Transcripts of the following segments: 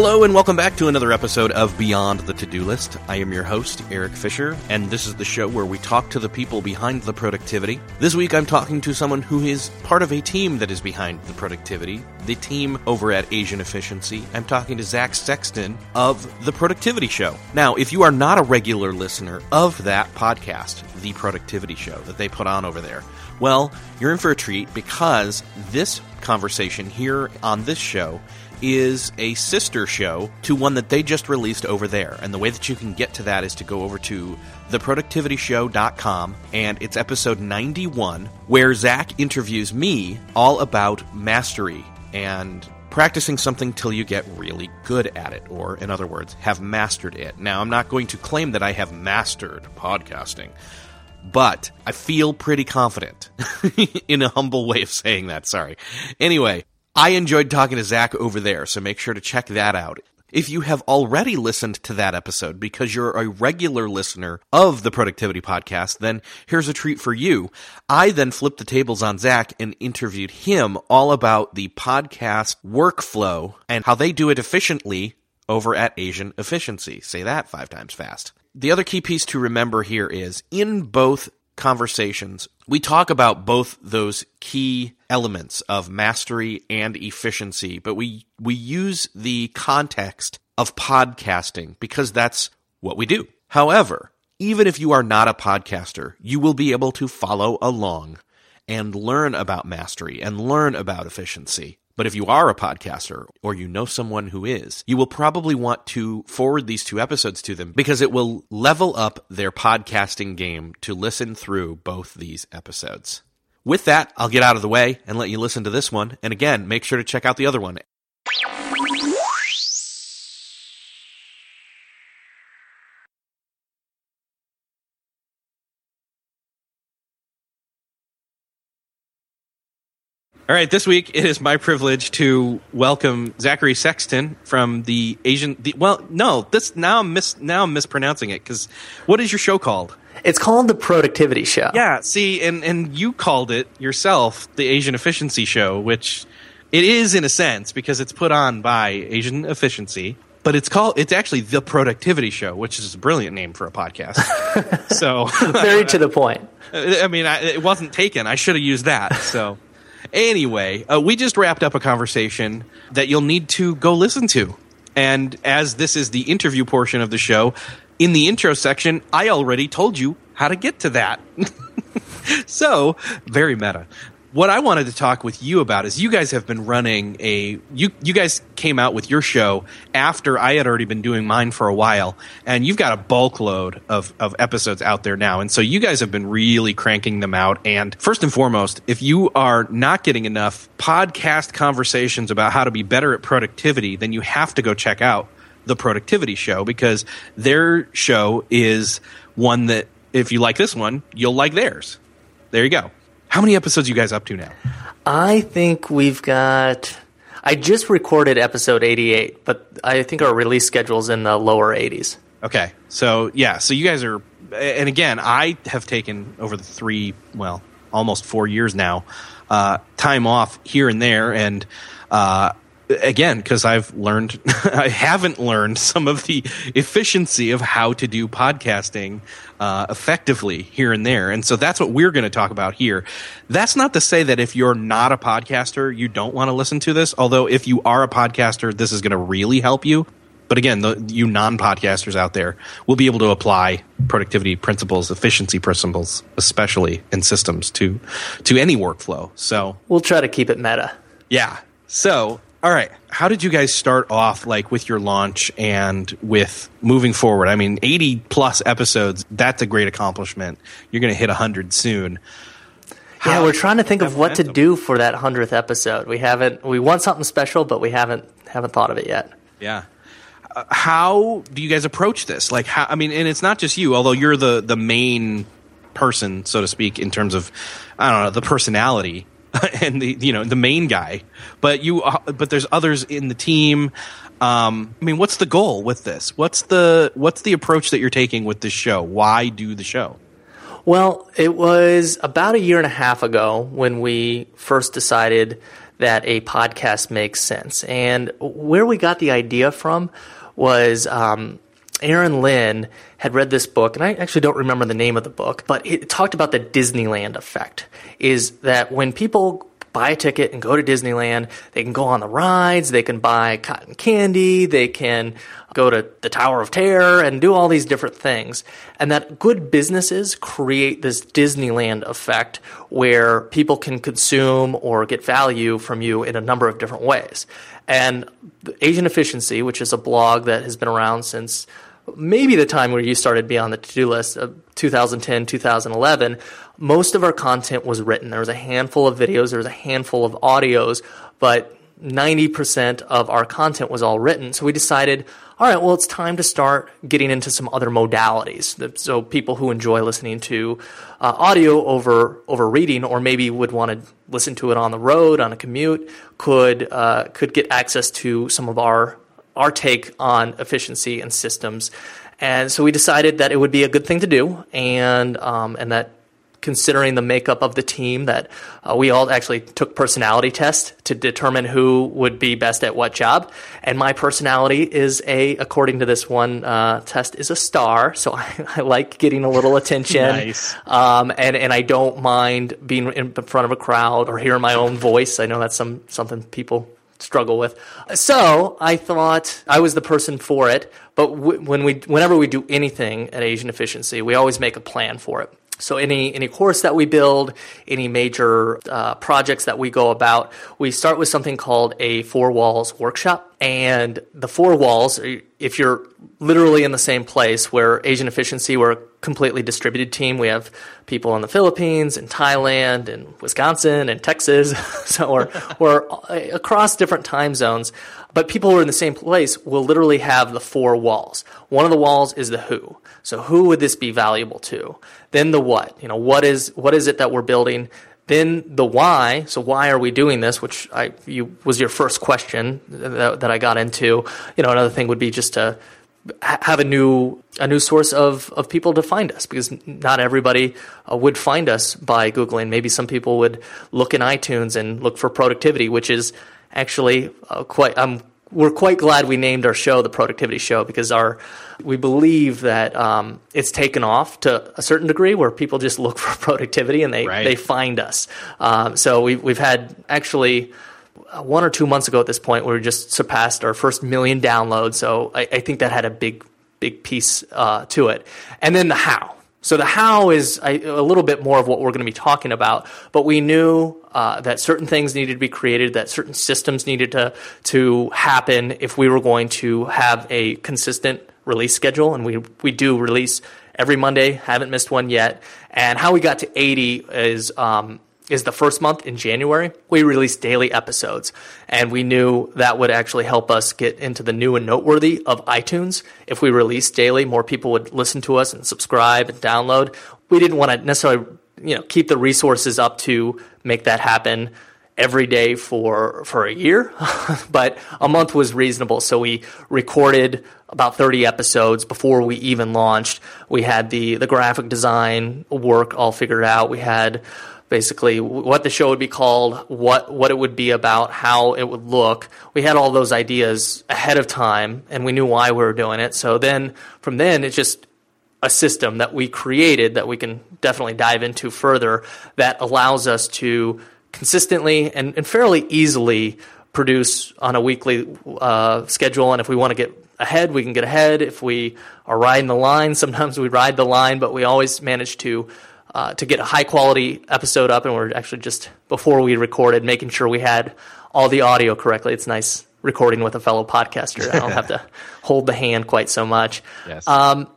Hello and welcome back to another episode of Beyond the To-Do List. I am your host, Erik Fisher, and this is the show where we talk to the people behind the productivity. This week I'm talking to someone who is part of a team that is behind the productivity, the team over at Asian Efficiency. I'm talking to Zach Sexton of The Productivity Show. Now, if you are not a regular listener of that podcast, The Productivity Show, that they put on over there, well, you're in for a treat because this conversation here on this show is a sister show to one that they just released over there. And the way that you can get to that is to go over to theproductivityshow.com and it's episode 91 where Zach interviews me all about mastery and practicing something till you get really good at it, or in other words, have mastered it. Now, I'm not going to claim that I have mastered podcasting, but I feel pretty confident in a humble way of saying that. Sorry. Anyway, I enjoyed talking to Zach over there, so make sure to check that out. If you have already listened to that episode because you're a regular listener of the Productivity Podcast, then here's a treat for you. I then flipped the tables on Zach and interviewed him all about the podcast workflow and how they do it efficiently over at Asian Efficiency. Say that five times fast. The other key piece to remember here is in both conversations, we talk about both those key elements of mastery and efficiency, but we, we use the context of podcasting because that's what we do. However, even if you are not a podcaster, you will be able to follow along and learn about mastery and learn about efficiency. But if you are a podcaster or you know someone who is, you will probably want to forward these two episodes to them because it will level up their podcasting game to listen through both these episodes. With that, I'll get out of the way and let you listen to this one. And again, make sure to check out the other one. All right, this week it is my privilege to welcome Zachary Sexton from the Asian. The, well, no, this now I'm mis now I'm mispronouncing it because what is your show called? It's called the Productivity Show. Yeah, see, and and you called it yourself the Asian Efficiency Show, which it is in a sense because it's put on by Asian Efficiency, but it's called it's actually the Productivity Show, which is a brilliant name for a podcast. so very to the point. I mean, I, it wasn't taken. I should have used that. So. Anyway, uh, we just wrapped up a conversation that you'll need to go listen to. And as this is the interview portion of the show, in the intro section, I already told you how to get to that. so, very meta what I wanted to talk with you about is you guys have been running a you you guys came out with your show after I had already been doing mine for a while and you've got a bulk load of of episodes out there now. And so you guys have been really cranking them out. And first and foremost if you are not getting enough podcast conversations about how to be better at productivity then you have to go check out the productivity show because their show is one that if you like this one you'll like theirs. There you go how many episodes you guys up to now? I think we've got. I just recorded episode 88, but I think our release schedule's in the lower 80s. Okay. So, yeah. So you guys are, and again, I have taken over the three, well, almost four years now, uh, time off here and there. And, uh, again because I've learned I haven't learned some of the efficiency of how to do podcasting uh, effectively here and there, and so that's what we're going to talk about here. That's not to say that if you're not a podcaster, you don't want to listen to this. Although if you are a podcaster, this is going to really help you. But again, the, you non-podcasters out there will be able to apply productivity principles, efficiency principles, especially in systems to to any workflow. So we'll try to keep it meta. Yeah. So all right. How did you guys start off like with your launch and with moving forward? I mean, 80 plus episodes, that's a great accomplishment. You're going to hit 100 soon. How yeah, we're trying to think of what to do for that 100th episode. We haven't we want something special, but we haven't haven't thought of it yet. Yeah. Uh, how do you guys approach this? Like how I mean, and it's not just you, although you're the the main person, so to speak, in terms of I don't know, the personality and the you know the main guy, but you uh, but there's others in the team. Um, I mean, what's the goal with this? What's the what's the approach that you're taking with this show? Why do the show? Well, it was about a year and a half ago when we first decided that a podcast makes sense, and where we got the idea from was um, Aaron Lynn had read this book, and I actually don't remember the name of the book, but it talked about the Disneyland effect. Is that when people buy a ticket and go to Disneyland, they can go on the rides, they can buy cotton candy, they can go to the Tower of Terror and do all these different things. And that good businesses create this Disneyland effect where people can consume or get value from you in a number of different ways. And Asian Efficiency, which is a blog that has been around since maybe the time where you started Beyond the to-do list of 2010 2011 most of our content was written. There was a handful of videos there was a handful of audios but 90% of our content was all written. So we decided all right well it's time to start getting into some other modalities. So people who enjoy listening to uh, audio over over reading or maybe would want to listen to it on the road on a commute could uh, could get access to some of our our take on efficiency and systems. And so we decided that it would be a good thing to do, and um, and that considering the makeup of the team, that uh, we all actually took personality tests to determine who would be best at what job. And my personality is a, according to this one uh, test, is a star. So I, I like getting a little attention, nice. um, and and I don't mind being in front of a crowd or hearing my own voice. I know that's some something people struggle with. So I thought I was the person for it. But w- when we, whenever we do anything at Asian Efficiency, we always make a plan for it. So any any course that we build, any major uh, projects that we go about, we start with something called a four walls workshop. And the four walls, if you're literally in the same place, where Asian Efficiency, we're a completely distributed team. We have people in the Philippines, and Thailand, and Wisconsin, and Texas. so we're we're across different time zones. But people who are in the same place will literally have the four walls. One of the walls is the who. So who would this be valuable to? Then the what. You know, what is what is it that we're building? Then the why. So why are we doing this? Which I you was your first question that, that I got into. You know, another thing would be just to have a new a new source of of people to find us because not everybody uh, would find us by googling. Maybe some people would look in iTunes and look for productivity, which is actually uh, quite. Um, we're quite glad we named our show the Productivity Show because our we believe that um, it's taken off to a certain degree where people just look for productivity and they right. they find us. Um, so we've we've had actually uh, one or two months ago at this point we just surpassed our first million downloads. So I, I think that had a big big piece uh, to it. And then the how. So the how is a, little bit more of what we're going to be talking about, but we knew uh, that certain things needed to be created, that certain systems needed to to happen if we were going to have a consistent release schedule, and we we do release every Monday. Haven't missed one yet. And how we got to 80 is um, is the first month in January, we released daily episodes. And we knew that would actually help us get into the new and noteworthy of iTunes. If we released daily, more people would listen to us and subscribe and download. We didn't want to necessarily, you know, keep the resources up to make that happen every day for for a year, but a month was reasonable. So we recorded about 30 episodes before we even launched. We had the the graphic design work all figured out. We had basically what the show would be called, what what it would be about, how it would look. We had all those ideas ahead of time, and we knew why we were doing it. So then, from then, it's just a system that we created that we can definitely dive into further that allows us to consistently and, and fairly easily produce on a weekly uh, schedule. And if we want to get ahead, we can get ahead. If we are riding the line, sometimes we ride the line, but we always manage to uh, to get a high quality episode up, and we're actually just before we recorded making sure we had all the audio correctly. It's nice recording with a fellow podcaster. I don't have to hold the hand quite so much. Yes. Um,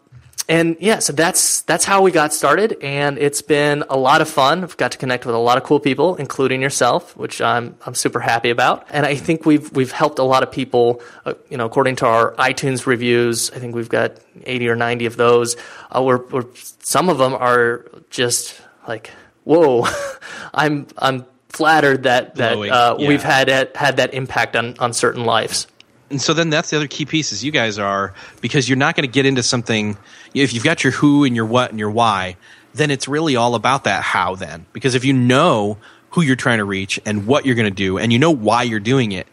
and yeah, so that's that's how we got started, and it's been a lot of fun. I've got to connect with a lot of cool people, including yourself, which I'm I'm super happy about. And I think we've we've helped a lot of people. Uh, you know, according to our iTunes reviews, I think we've got 80 or 90 of those. Uh, we're, we're some of them are just like, whoa, I'm I'm flattered that that uh, yeah. we've had had that impact on on certain lives and so then that's the other key piece is you guys are because you're not going to get into something if you've got your who and your what and your why then it's really all about that how then. Because if you know who you're trying to reach and what you're going to do and you know why you're doing it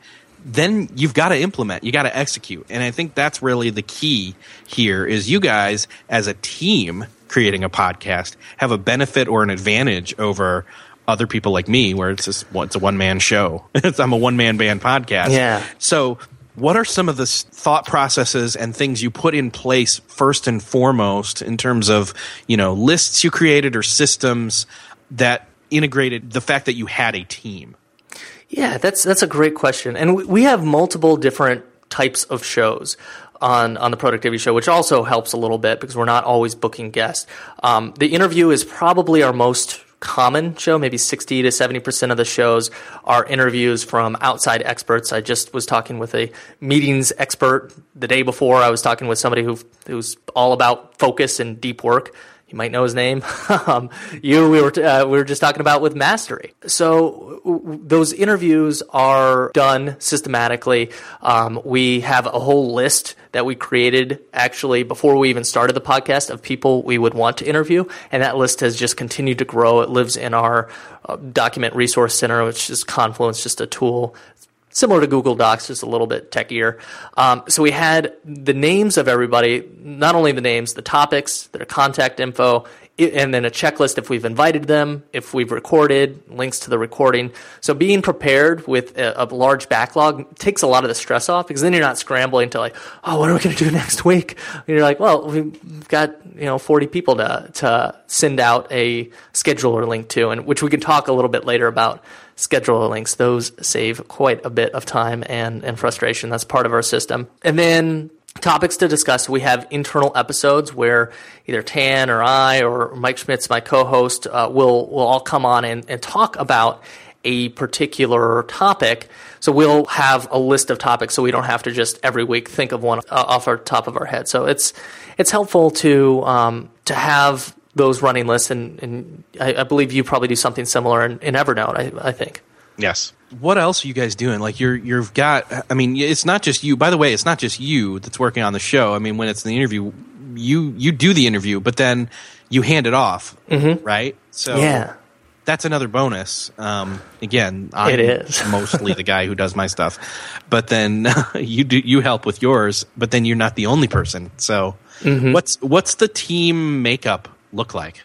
then you've got to implement you got to execute. And i think that's really the key here is you guys as a team creating a podcast have a benefit or an advantage over other people like me where it's just well, it's a one man show. I'm a one man band podcast. Yeah. So what are some of the thought processes and things you put in place first and foremost in terms of you know lists you created or systems that integrated the fact that you had a team yeah that's that's a great question and we have multiple different types of shows on on the productivity show, which also helps a little bit because we're not always booking guests. Um, the interview is probably our most common show. Maybe 60 to 70% of the shows are interviews from outside experts. I just was talking with a meetings expert the day before. I was talking with somebody who who's all about focus and deep work. You might know his name. um, you, we were, uh, we were just talking about with mastery. So w- those interviews are done systematically. Um, we have a whole list that we created actually before we even started the podcast of people we would want to interview. And that list has just continued to grow. It lives in our uh, document resource center, which is Confluence, just a tool similar to Google Docs, just a little bit techier. Um, so we had the names of everybody, not only the names, the topics, their contact info, and then a checklist if we've invited them, if we've recorded, links to the recording. So being prepared with a, a, large backlog takes a lot of the stress off because then you're not scrambling to like, oh, what are we going to do next week? And you're like, well, we've got you know 40 people to to send out a scheduler link to, and which we can talk a little bit later about scheduler links. Those save quite a bit of time and and frustration. That's part of our system. And then topics to discuss. We have internal episodes where either Thanh or I or Mike Schmitz, my co-host, uh, will will all come on and, and talk about a particular topic. So we'll have a list of topics, so we don't have to just every week think of one uh, off our top of our head. So it's it's helpful to um, to have those running lists, and, and I, I, believe you probably do something similar in, in Evernote. I, I think. Yes. What else are you guys doing? Like you're you've got. I mean, it's not just you. By the way, it's not just you that's working on the show. I mean, when it's the interview, you you do the interview, but then you hand it off, mm-hmm. right? So yeah, that's another bonus. Um, again, I'm it is mostly the guy who does my stuff, but then you do you help with yours. But then you're not the only person. So mm-hmm. what's what's the team makeup look like?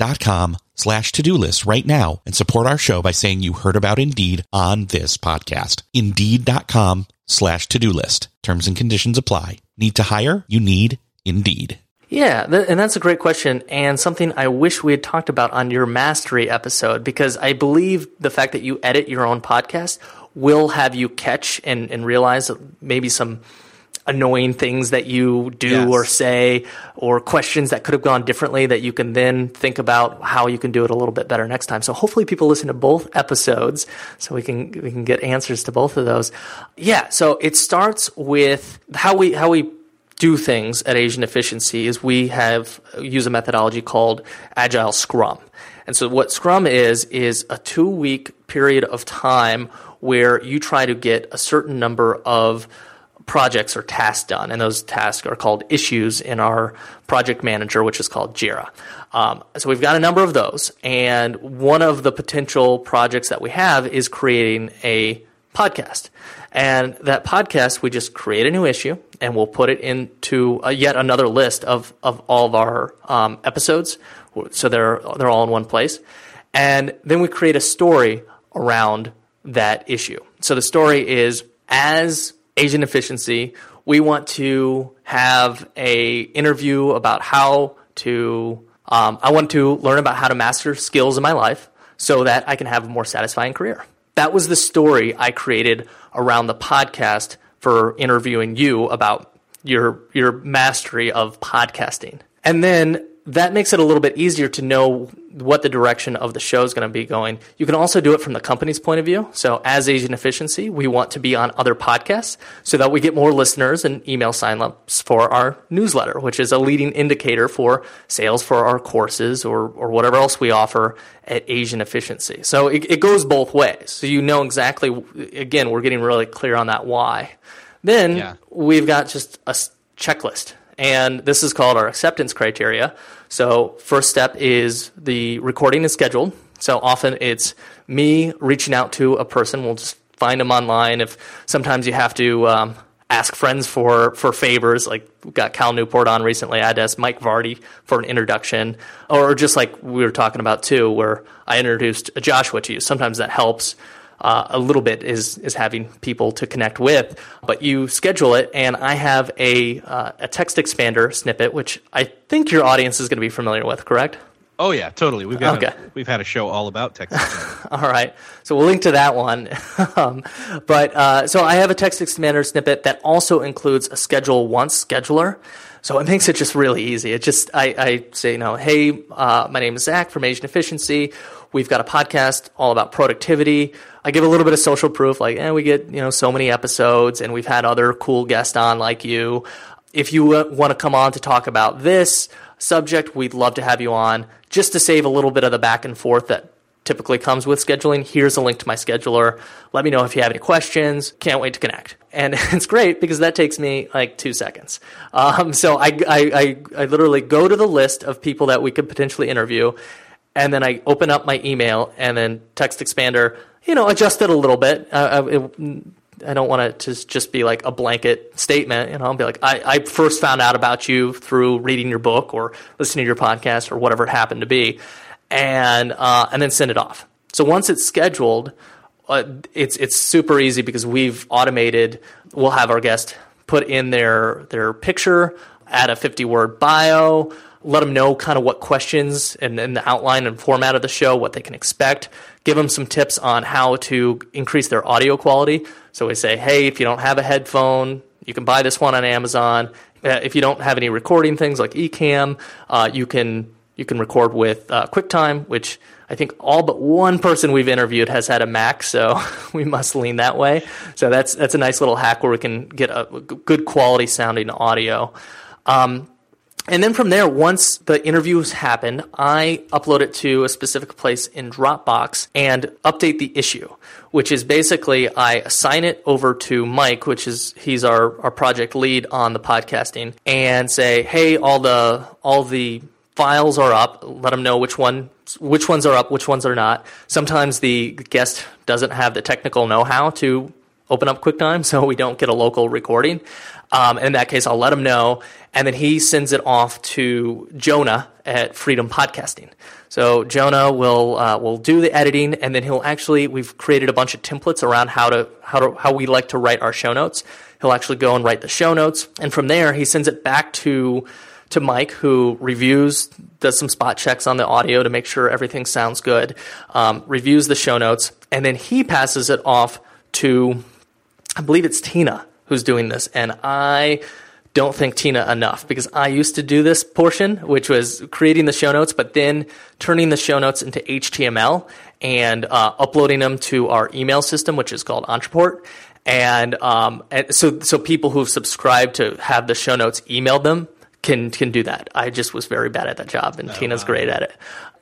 Indeed.com slash to-do list right now and support our show by saying you heard about Indeed on this podcast. Indeed.com slash to-do list. Terms and conditions apply. Need to hire? You need Indeed. Yeah, th- and that's a great question and something I wish we had talked about on your mastery episode because I believe the fact that you edit your own podcast will have you catch and, and realize maybe some annoying things that you do Yes. or say or questions that could have gone differently that you can then think about how you can do it a little bit better next time. So hopefully people listen to both episodes so we can we can get answers to both of those. Yeah, so it starts with how we how we do things at Asian Efficiency is we have use a methodology called Agile Scrum. And so what Scrum is is a 2 week period of time where you try to get a certain number of projects or tasks done, and those tasks are called issues in our project manager, which is called Jira. Um, so we've got a number of those, and one of the potential projects that we have is creating a podcast. And that podcast, we just create a new issue and we'll put it into a, yet another list of, of all of our um, episodes. So they're, they're all in one place. And then we create a story around that issue. So the story is as Asian efficiency, we want to have a interview about how to, um, I want to learn about how to master skills in my life so that I can have a more satisfying career. That was the story I created around the podcast for interviewing you about your your mastery of podcasting. And then that makes it a little bit easier to know what the direction of the show is going to be going. You can also do it from the company's point of view. So, as Asian Efficiency, we want to be on other podcasts so that we get more listeners and email signups for our newsletter, which is a leading indicator for sales for our courses or, or whatever else we offer at Asian Efficiency. So, it, it goes both ways. So, you know exactly, again, we're getting really clear on that why. Then Yeah. we've got just a checklist, and this is called our acceptance criteria. So, first step is the recording is scheduled. So, often it's me reaching out to a person. We'll just find them online. If sometimes you have to um, ask friends for for favors, like got Cal Newport on recently. I had to ask Mike Vardy for an introduction, or just like we were talking about too, where I introduced Joshua to you. Sometimes that helps uh, a little bit is is having people to connect with. But you schedule it, and I have a uh, a TextExpander snippet, which I think your audience is going to be familiar with. Correct? Oh yeah, totally. We've got Okay. a, we've had a show all about Texas. All right, so we'll link to that one. um, but uh, so I have a TextExpander snippet that also includes a ScheduleOnce scheduler. So it makes it just really easy. It just I, I say, you know, hey, uh, my name is Zach from Asian Efficiency. We've got a podcast all about productivity. I give a little bit of social proof, like, eh, we get you know so many episodes, and we've had other cool guests on like you. If you want to come on to talk about this subject, we'd love to have you on. Just to save a little bit of the back and forth that typically comes with scheduling. Here's a link to my scheduler. Let me know if you have any questions. Can't wait to connect. And it's great because that takes me like two seconds. Um, so I, I, I, I literally go to the list of people that we could potentially interview, and then I open up my email and then TextExpander, you know, adjust it a little bit. Uh, it, I don't want it to just be like a blanket statement. You know, I'll be like, I, I first found out about you through reading your book or listening to your podcast or whatever it happened to be, and uh, and then send it off. So once it's scheduled, uh, it's it's super easy because we've automated. We'll have our guest put in their their picture, add a 50 word bio, let them know kind of what questions and, and the outline and format of the show, what they can expect. Give them some tips on how to increase their audio quality. So we say, hey, if you don't have a headphone, you can buy this one on Amazon. Uh, if you don't have any recording things like Ecamm, uh, you can you can record with uh, QuickTime, which I think all but one person we've interviewed has had a Mac, so we must lean that way. So that's that's a nice little hack where we can get a good quality sounding audio. Um, and then from there, once the interviews happen, I upload it to a specific place in Dropbox and update the issue, which is basically I assign it over to Mike, which is he's our, our project lead on the podcasting, and say, hey, all the all the files are up, let them know which one which ones are up, which ones are not. Sometimes the guest doesn't have the technical know-how to open up QuickTime, so we don't get a local recording. Um, in that case, I'll let him know, and then he sends it off to Jonah at Freedom Podcasting. So Jonah will uh, will do the editing, and then he'll actually we've created a bunch of templates around how to how to how we like to write our show notes. He'll actually go and write the show notes, and from there he sends it back to to Mike, who reviews, does some spot checks on the audio to make sure everything sounds good, um, reviews the show notes, and then he passes it off to, I believe it's Tina who's doing this, and I don't think Tina enough because I used to do this portion, which was creating the show notes, but then turning the show notes into HTML and uh, uploading them to our email system, which is called Ontraport. And, um, and so, so people who've subscribed to have the show notes emailed them can can do that. I just was very bad at that job, and oh, Tina's wow. great at it.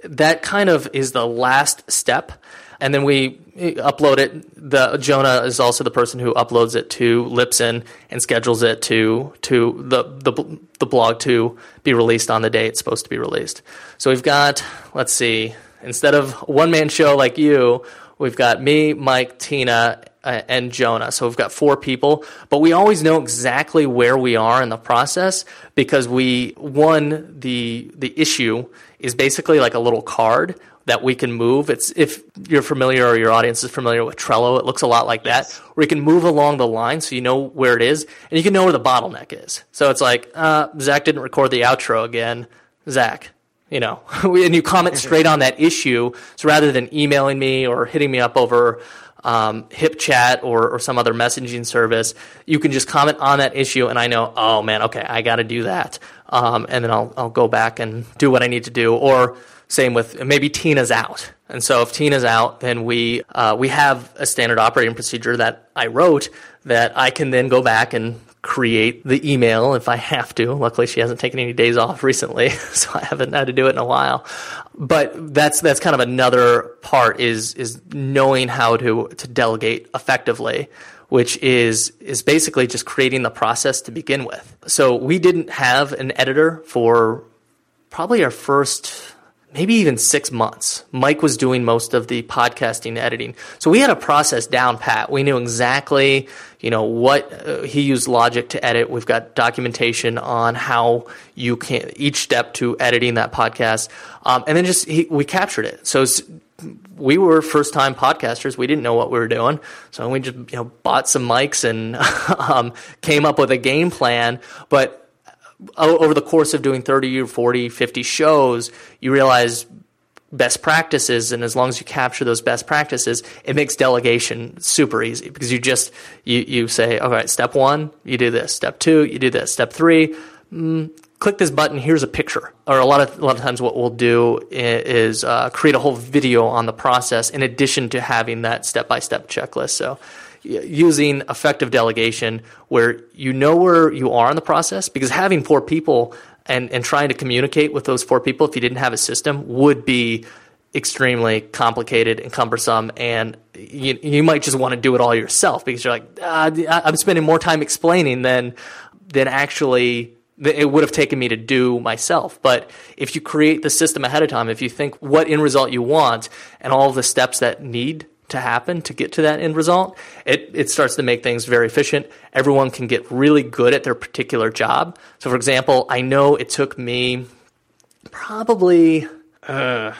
That kind of is the last step, and then we upload it. The Jonah is also the person who uploads it to Libsyn and schedules it to to the the the blog to be released on the day it's supposed to be released. So we've got let's see, instead of one man show like you, we've got me, Mike, Tina, uh, and Jonah. So we've got four people, but we always know exactly where we are in the process because we one the the issue is basically like a little card that we can move. It's if you're familiar or your audience is familiar with Trello, it looks a lot like yes. that, where you can move along the line so you know where it is and you can know where the bottleneck is. So it's like uh, Zach didn't record the outro again. Zach, you know, and you comment straight on that issue. So rather than emailing me or hitting me up over um, HipChat or, or some other messaging service, you can just comment on that issue, and I know, oh man, okay, I got to do that, um, and then I'll I'll go back and do what I need to do. Or same with maybe Tina's out, and so if Tina's out, then we uh, we have a standard operating procedure that I wrote that I can then go back and create the email if I have to. Luckily, she hasn't taken any days off recently, so I haven't had to do it in a while. But that's that's kind of another part is is knowing how to to delegate effectively, which is is basically just creating the process to begin with. So we didn't have an editor for probably our first maybe even six months. Mike was doing most of the podcasting editing. So we had a process down pat. We knew exactly, you know, what uh, he used Logic to edit. We've got documentation on how you can, each step to editing that podcast. Um, and then just, he, we captured it. So we were first time podcasters. We didn't know what we were doing. So we just, you know, bought some mics and um, came up with a game plan. But over the course of doing 30 or 40, 50 shows, you realize best practices and as long as you capture those best practices it makes delegation super easy because you just you, you say all right step one you do this. Step two you do this. Step three mm, click this button here's a picture. Or a lot of a lot of times what we'll do is uh, create a whole video on the process in addition to having that step by step checklist. So using effective delegation where you know where you are in the process because having four people and, and trying to communicate with those four people if you didn't have a system would be extremely complicated and cumbersome and you, you might just want to do it all yourself because you're like ah, i'm spending more time explaining than than actually it would have taken me to do myself. But if you create the system ahead of time, if you think what end result you want and all the steps that need to happen to get to that end result, it, it starts to make things very efficient. Everyone can get really good at their particular job. So, for example, I know it took me probably. Uh,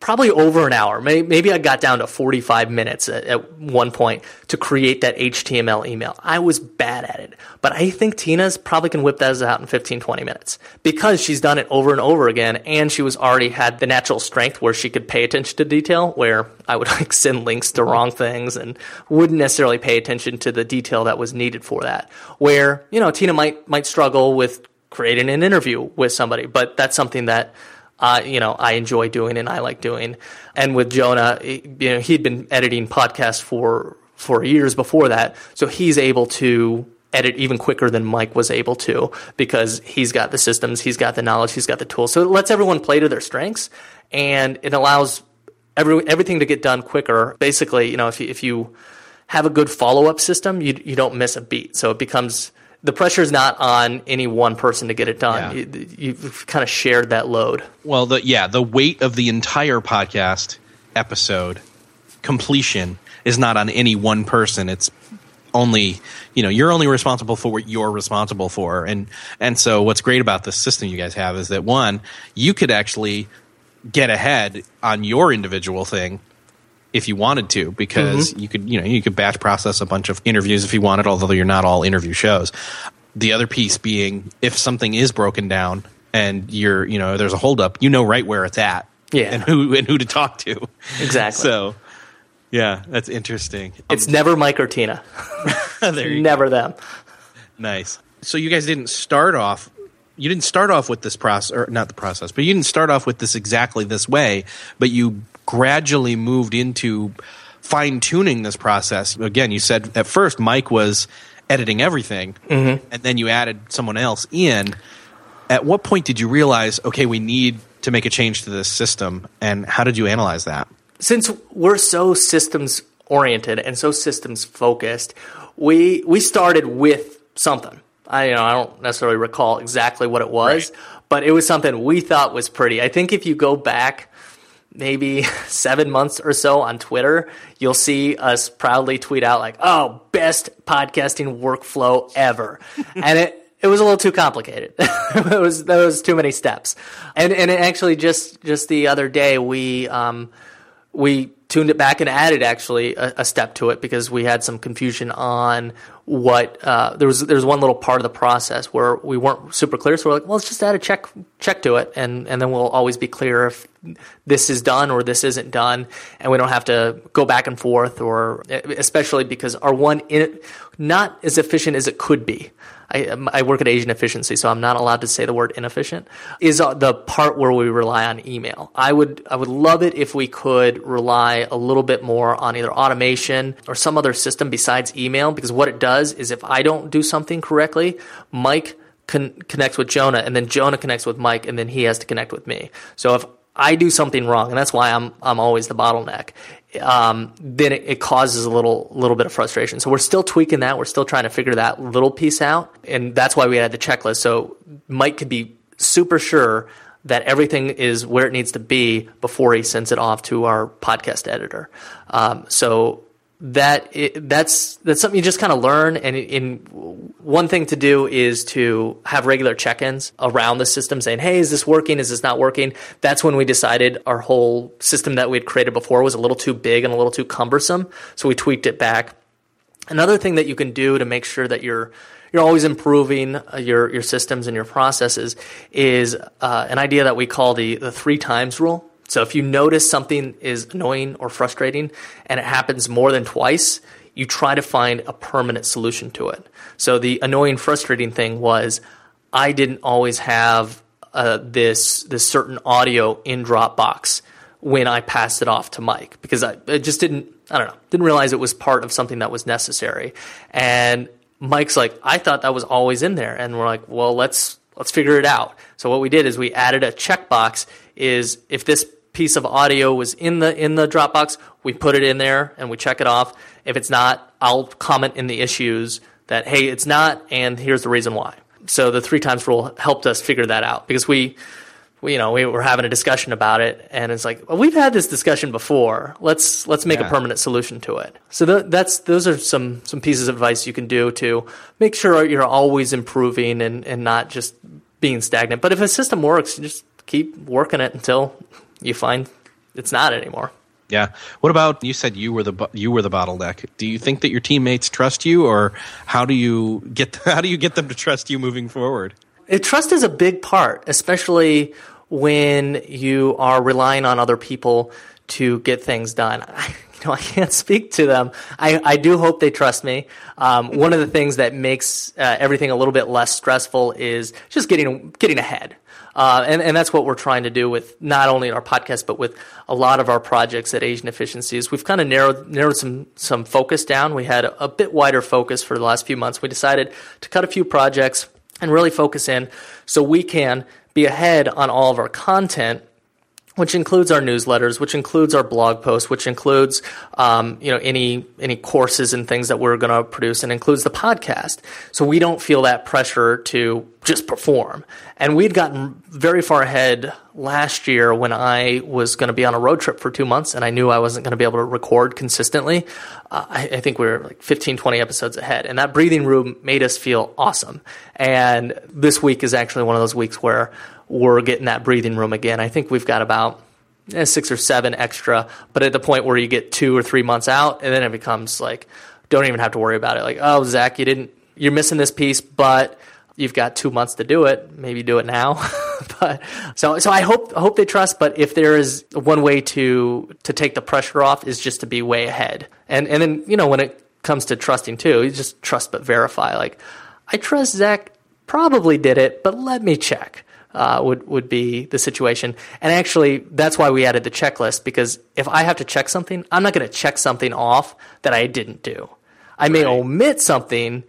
probably over an hour. Maybe I got down to 45 minutes at, one point to create that HTML email. I was bad at it, but I think Tina's probably can whip that out in 15, 20 minutes because she's done it over and over again. And she was already had the natural strength where she could pay attention to detail where I would like send links to wrong things and wouldn't necessarily pay attention to the detail that was needed for that. Where, you know, Tina might, might struggle with creating an interview with somebody, but that's something that uh, you know, I enjoy doing and I like doing. And with Jonah, you know, he'd been editing podcasts for for years before that, so he's able to edit even quicker than Mike was able to because he's got the systems, he's got the knowledge, he's got the tools. So it lets everyone play to their strengths, and it allows every everything to get done quicker. Basically, you know, if you, if you have a good follow up system, you you don't miss a beat. So it becomes the pressure is not on any one person to get it done. Yeah. You, you've kind of shared that load. Well, the yeah, the weight of the entire podcast episode completion is not on any one person. It's only you know you're only responsible for what you're responsible for, and and so what's great about this system you guys have is that one you could actually get ahead on your individual thing if you wanted to because you could you know you could batch process a bunch of interviews if you wanted although you're not all interview shows the other piece being if something is broken down and you're you know there's a holdup you know right where it's at Yeah. and who and who to talk to Exactly. so yeah that's interesting Um, It's never Mike or Tina. never them. Nice. So you guys didn't start off. You didn't start off with this process, or not the process, but you didn't start off with this exactly this way. But you gradually moved into fine tuning this process. Again, you said at first Mike was editing everything, mm-hmm. and then you added someone else in. At what point did you realize, okay, we need to make a change to this system, and how did you analyze that? since we're so systems oriented and so systems focused, we we started with something. I you know I don't necessarily recall exactly what it was, Right. but it was something we thought was pretty. I think if you go back maybe seven months or so on Twitter, you'll see us proudly tweet out like, "Oh, best podcasting workflow ever," and it. It was a little too complicated. it was there was too many steps, and and it actually just just the other day we um, we tuned it back and added actually a, a step to it because we had some confusion on what uh, there was there was one little part of the process where we weren't super clear. So we're like well let's just add a check check to it. And and then we'll always be clear if this is done or this isn't done. And we don't have to go back and forth or especially because our one in, not as efficient as it could be I, I work at Asian efficiency, so I'm not allowed to say the word inefficient. Is uh, the part where we rely on email. I would I would love it if we could rely a little bit more on either automation or some other system besides email, because what it does is if I don't do something correctly, Mike con- connects with Jonah, and then Jonah connects with Mike, and then he has to connect with me. So if I do something wrong, and that's why I'm I'm always the bottleneck. Um, then it, it causes a little little bit of frustration. So we're still tweaking that. We're still trying to figure that little piece out, and that's why we had the checklist. So Mike could be super sure that everything is where it needs to be before he sends it off to our podcast editor. Um, so that it, that's that's something you just kind of learn and in one thing to do is to have regular check-ins around the system saying hey is this working? Is this not working? That's when we decided our whole system that we had created before was a little too big and a little too cumbersome so we tweaked it back. Another thing that you can do to make sure that you're you're always improving uh, your your systems and your processes is uh, an idea that we call the the three times rule. So if you notice something is annoying or frustrating and it happens more than twice, you try to find a permanent solution to it. So the annoying, frustrating thing was I didn't always have uh, this this certain audio in Dropbox when I passed it off to Mike because I, I just didn't I don't know didn't realize it was part of something that was necessary. And Mike's like, I thought that was always in there, and we're like, well, let's let's figure it out. So what we did is we added a checkbox. Is if this piece of audio was in the in the Dropbox, we put it in there and we check it off. If it's not, I'll comment in the issues that hey, it's not, and here's the reason why. So the three times rule helped us figure that out because we we, you know, we were having a discussion about it, and it's like, well, we've had this discussion before. Let's let's make Yeah. a permanent solution to it. So th- that's those are some some pieces of advice you can do to make sure you're always improving and and not just being stagnant. But if a system works, just keep working it until you find it's not anymore. Yeah. What about you said you were the you were the bottleneck? Do you think that your teammates trust you, or how do you get how do you get them to trust you moving forward? Uh, Trust is a big part, especially when you are relying on other people to get things done. I, you know, I can't speak to them. I, I do hope they trust me. Um, one of the things that makes uh, everything a little bit less stressful is just getting getting ahead. Uh, and, and that's what we're trying to do with not only our podcast, but with a lot of our projects at Asian Efficiencies. We've kind of narrowed, narrowed some, some focus down. We had a, a bit wider focus for the last few months. We decided to cut a few projects and really focus in so we can be ahead on all of our content which includes our newsletters, which includes our blog posts, which includes um, you know any any courses and things that we're going to produce, and includes the podcast. So we don't feel that pressure to just perform. And we'd gotten very far ahead last year when I was going to be on a road trip for two months, and I knew I wasn't going to be able to record consistently. Uh, I, I think we were like 15, 20 episodes ahead, and that breathing room made us feel awesome. And this week is actually one of those weeks where we're getting that breathing room again. I think we've got about eh, six or seven extra, but at the point where you get two or three months out, and then it becomes like, don't even have to worry about it. Like, oh, Zach, you didn't, you're missing this piece, but you've got two months to do it. Maybe do it now. but so, so I hope, I hope they trust. But if there is one way to to take the pressure off, is just to be way ahead. And and then you know when it comes to trusting too, you just trust but verify. Like, I trust Zach probably did it, but let me check uh, would would be the situation. And actually, that's why we added the checklist because if I have to check something, I'm not going to check something off that I didn't do. I may right. omit something,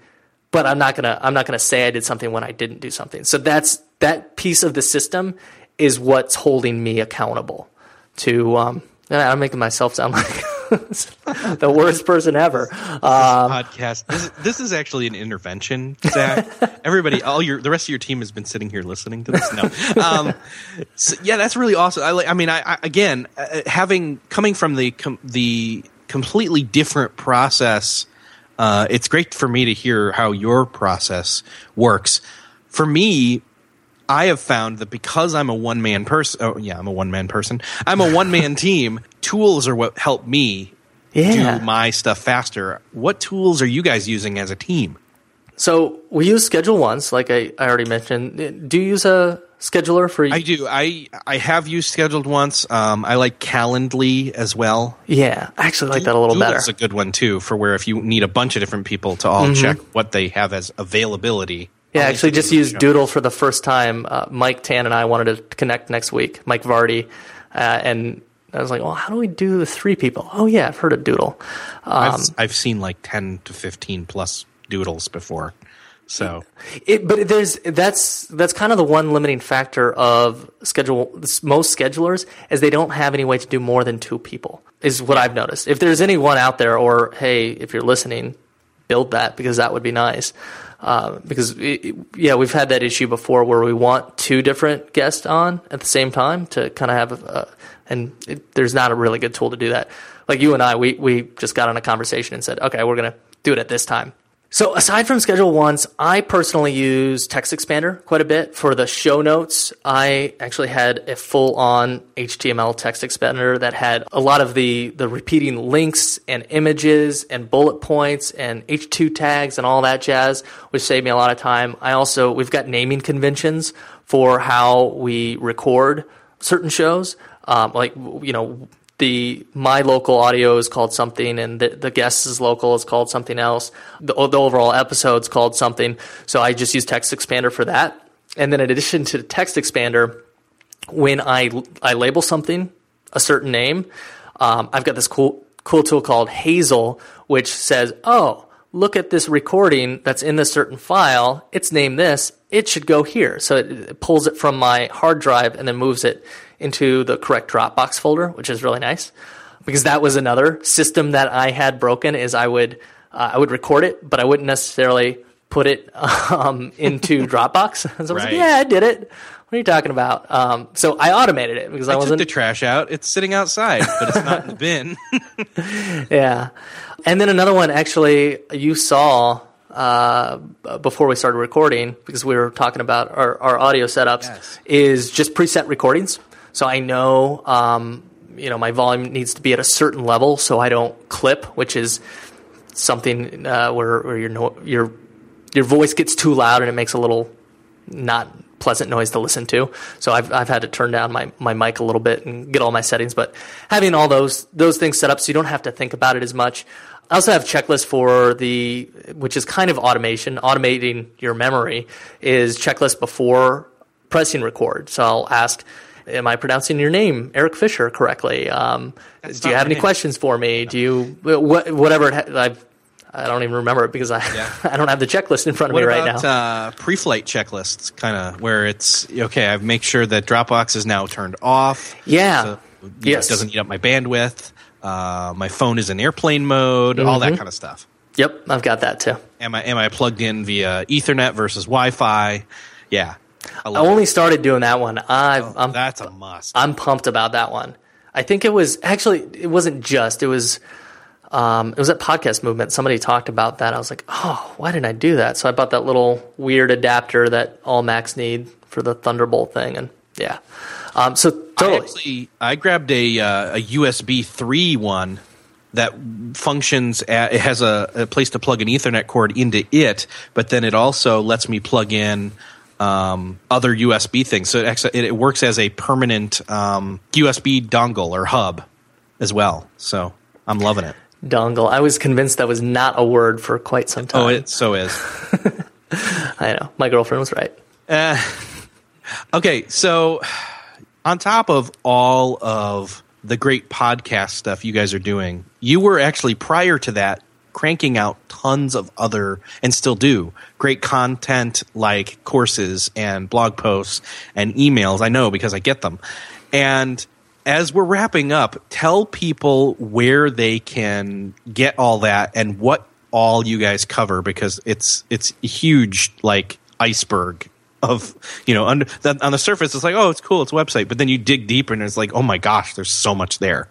but I'm not gonna I'm not gonna say I did something when I didn't do something. So that's that piece of the system is what's holding me accountable to. Um, I'm making myself sound like the worst person ever. Um, podcast. This, this, is actually an intervention, Zach. Everybody, all your the rest of your team has been sitting here listening to this. No, um, so, yeah, that's really awesome. I, I mean, I, I again uh, having coming from the com, the completely different process. Uh, it's great for me to hear how your process works. For me, I have found that because I'm a one man person, oh yeah, I'm a one man person. I'm a one man team. Tools are what help me yeah. do my stuff faster. What tools are you guys using as a team? So we use ScheduleOnce, like I, I already mentioned. Do you use a scheduler for? I do. I I have used Scheduled Once. Um, I like Calendly as well. Yeah, I actually like that a little Doodle's better. It's a good one too for where if you need a bunch of different people to all mm-hmm. check what they have as availability. Yeah, I actually just used Doodle for the first time. Uh, Mike Thanh and I wanted to connect next week. Mike Vardy, uh, and I was like, well, how do we do the three people? Oh yeah, I've heard of Doodle. Um, I've, I've seen like ten to fifteen plus Doodles before. So, it, but there's that's that's kind of the one limiting factor of schedule. Most schedulers is they don't have any way to do more than two people. Is what I've noticed. If there's anyone out there, or hey, if you're listening, build that because that would be nice. Uh, because it, yeah, we've had that issue before where we want two different guests on at the same time to kind of have, a, and it, there's not a really good tool to do that. Like you and I, we we just got on a conversation and said, okay, we're gonna do it at this time. So aside from ScheduleOnce, I personally use TextExpander quite a bit for the show notes. I actually had a full-on HTML TextExpander that had a lot of the the repeating links and images and bullet points and H2 tags and all that jazz, which saved me a lot of time. I also we've got naming conventions for how we record certain shows. Um, like you know the my local audio is called something and the, the guest's local is called something else. The, the overall is called something. So i just use TextExpander for that. And then in addition to TextExpander when i i label something a certain name um, i've got this cool cool tool called hazel which says oh look at this recording that's in this certain file. It's named this. It should go here. So it, it pulls it from my hard drive and then moves it into the correct Dropbox folder, which is really nice because that was another system that I had broken. Is I would uh, I would record it, but I wouldn't necessarily put it um, into Dropbox. so I was right. like, yeah, I did it. What are you talking about? Um, so I automated it because I, I wasn't took the trash out. It's sitting outside, but it's not in the bin. yeah, and then another one actually you saw uh, before we started recording because we were talking about our, our audio setups yes. is just preset recordings. So I know, um, you know, my volume needs to be at a certain level so I don't clip, which is something uh, where, where your your your voice gets too loud and it makes a little not pleasant noise to listen to. So I've I've had to turn down my, my mic a little bit and get all my settings. But having all those those things set up so you don't have to think about it as much. I also have checklists for the which is kind of automation, automating your memory is checklist before pressing record. So I'll ask am I pronouncing your name, Erik Fisher, correctly? Um, do you have any name. questions for me? Do you whatever? I've I don't even remember it because I I don't have the checklist in front of What me right about now. uh, pre-flight checklists? Kind of where it's okay. I make sure that Dropbox is now turned off. Yeah. so, you know, Yes. it doesn't eat up my bandwidth. Uh, my phone is in airplane mode. All Mm-hmm. that kind of stuff. Yep, I've got that too. Am I am I plugged in via Ethernet versus Wi-Fi? Yeah, I I only started doing that one. I, it. I'm That's a must. I'm pumped about that one. I think it was actually it wasn't just it was um, it was at podcast movement. Somebody talked about that. I was like, oh, why didn't I do that? So I bought that little weird adapter that all Macs need for the Thunderbolt thing, and yeah. Um, so I totally, actually I grabbed a uh, a USB three one that functions. At, it has a, a place to plug an Ethernet cord into it, but then it also lets me plug in um, other USB things. So it, actually, it, it works as a permanent um, USB dongle or hub as well. So I'm loving it. dongle. I was convinced that was not a word for quite some time. Oh, it so is. I know. My girlfriend was right. Okay, so on top of all of the great podcast stuff you guys are doing, you were actually prior to that cranking out tons of other and still do great content like courses and blog posts and emails. I know because I get them. And as we're wrapping up, tell people where they can get all that and what all you guys cover because it's it's a huge like iceberg of you know under on the surface it's like oh it's cool it's a website but then you dig deeper and it's like oh my gosh there's so much there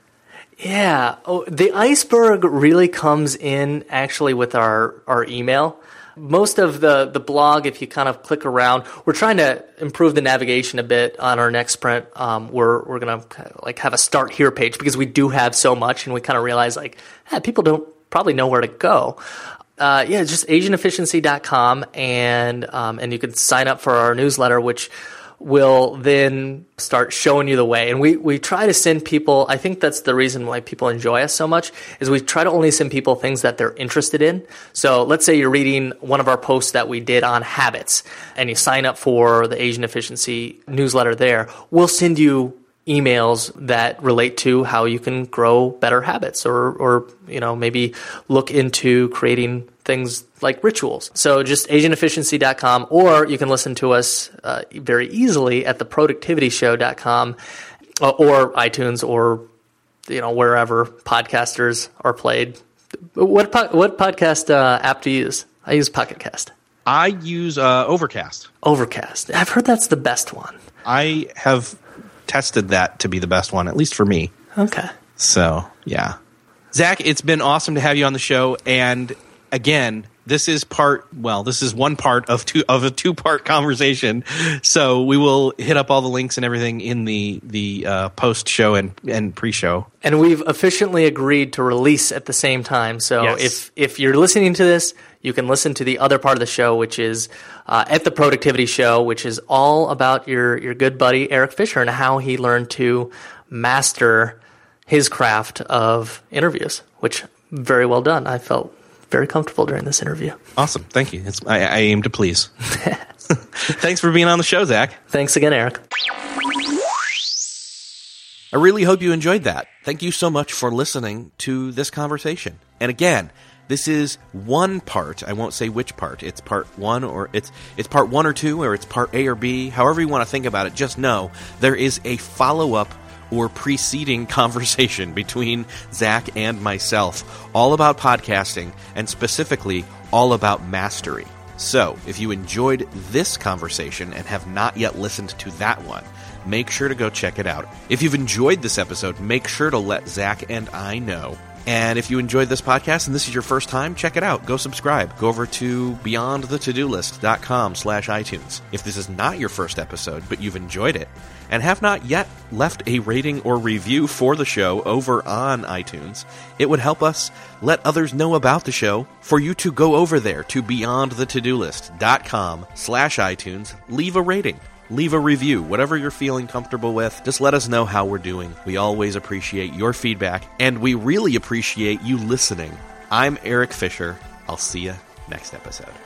Yeah. Oh, the iceberg really comes in actually with our, our email. Most of the, the blog, if you kind of click around, we're trying to improve the navigation a bit on our next sprint. Um, we're we're gonna like have a start here page because we do have so much, and we kind of realize like eh, people don't probably know where to go. Uh, yeah, just asianefficiency.com and um, and you can sign up for our newsletter, which will then start showing you the way. And we, we try to send people, I think that's the reason why people enjoy us so much, is we try to only send people things that they're interested in. So let's say you're reading one of our posts that we did on habits and you sign up for the Asian Efficiency newsletter there. We'll send you emails that relate to how you can grow better habits or, or you know maybe look into creating things like rituals. So just asianefficiency.com or you can listen to us uh, very easily at theproductivityshow.com uh, or itunes or you know wherever podcasters are played. What po- what podcast uh, app do you use? I use pocket cast. I use uh, overcast. Overcast. I've heard that's the best one. I have tested that to be the best one at least for me. Okay. So yeah, Zach, it's been awesome to have you on the show. And again, this is part. Well, this is one part of two of a two part conversation. So we will hit up all the links and everything in the the uh, post show and and pre show. and we've efficiently agreed to release at the same time. So Yes. if if you're listening to this, you can listen to the other part of the show, which is uh, at the Productivity Show, which is all about your your good buddy Erik Fisher and how he learned to master his craft of interviews. Which very well done. I felt very comfortable during this interview. Awesome, thank you. It's, I, I aim to please. Thanks for being on the show, Zach. Thanks again, Erik. I really hope you enjoyed that. Thank you so much for listening to this conversation. And again, this is one part. I won't say which part. It's part one or it's it's part one or two or it's part A or B. However you want to think about it, just know there is a follow up or preceding conversation between Zach and myself, all about podcasting and specifically all about mastery. So, if you enjoyed this conversation and have not yet listened to that one, make sure to go check it out. If you've enjoyed this episode, make sure to let Zach and I know. And if you enjoyed this podcast and this is your first time, check it out. Go subscribe. Go over to beyondthetodolist.com slash iTunes. If this is not your first episode, but you've enjoyed it, and have not yet left a rating or review for the show over on iTunes, it would help us let others know about the show for you to go over there to beyondthetodolist.com slash iTunes, leave a rating. Leave a review, whatever you're feeling comfortable with. Just let us know how we're doing. We always appreciate your feedback, and we really appreciate you listening. I'm Erik Fisher. I'll see you next episode.